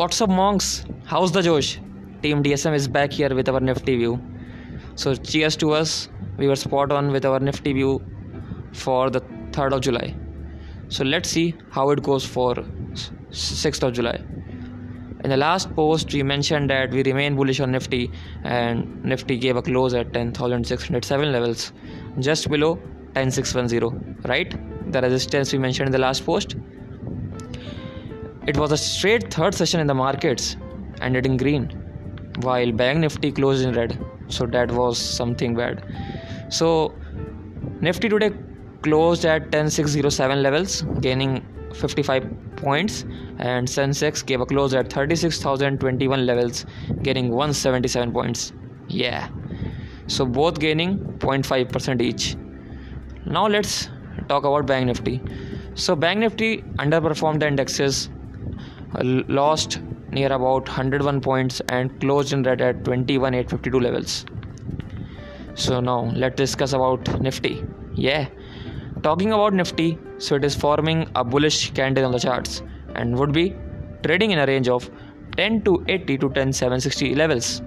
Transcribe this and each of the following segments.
What's up, monks? How's the Josh? Team DSM is back here with our Nifty view. So, cheers to us. We were spot on with our Nifty view for the 3rd of July. So, let's see how it goes for 6th of July. In the last post, we mentioned that we remain bullish on Nifty, and Nifty gave a close at 10,607 levels, just below 10610, right? The resistance we mentioned in the last post. It was a straight third session in the markets, ended in green, while Bank Nifty closed in red. So that was something bad. So Nifty today closed at 10607 levels, gaining 55 points, and Sensex gave a close at 36,021 levels, gaining 177 points. Yeah, so both gaining 0.5% each. Now let's talk about Bank Nifty. So Bank Nifty underperformed the indexes lost near about 101 points and closed in red at 21852 levels. So now let's discuss about nifty. Yeah talking about nifty so it is forming a bullish candle on the charts and would be trading in a range of 10 to 80 to 10 760 levels.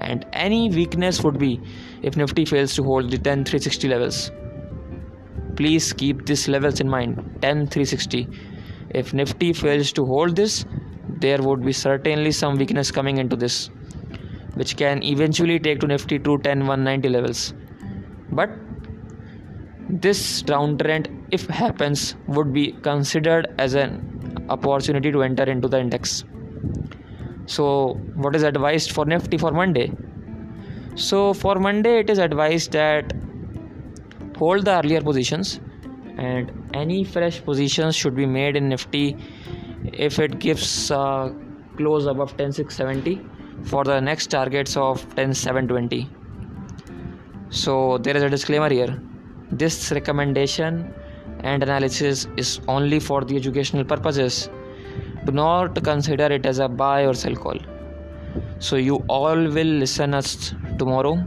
And any weakness would be if nifty fails to hold the 10 360 levels. Please keep these levels in mind 10 360 if Nifty fails to hold this, there would be certainly some weakness coming into this, which can eventually take to Nifty to 10 190 levels. But this downtrend, if happens, would be considered as an opportunity to enter into the index. So, what is advised for Nifty for Monday? So, for Monday, it is advised that hold the earlier positions and any fresh positions should be made in nifty. If it gives uh, close above 10670 for the next targets of 10720 so there is a disclaimer here. This recommendation and analysis is only for the educational purposes. Do not consider it as a buy or sell call. So you all will listen us tomorrow.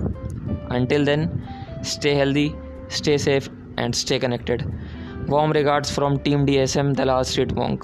Until then stay healthy stay safe and stay connected. Warm regards from Team DSM, the Dalal Street Monk.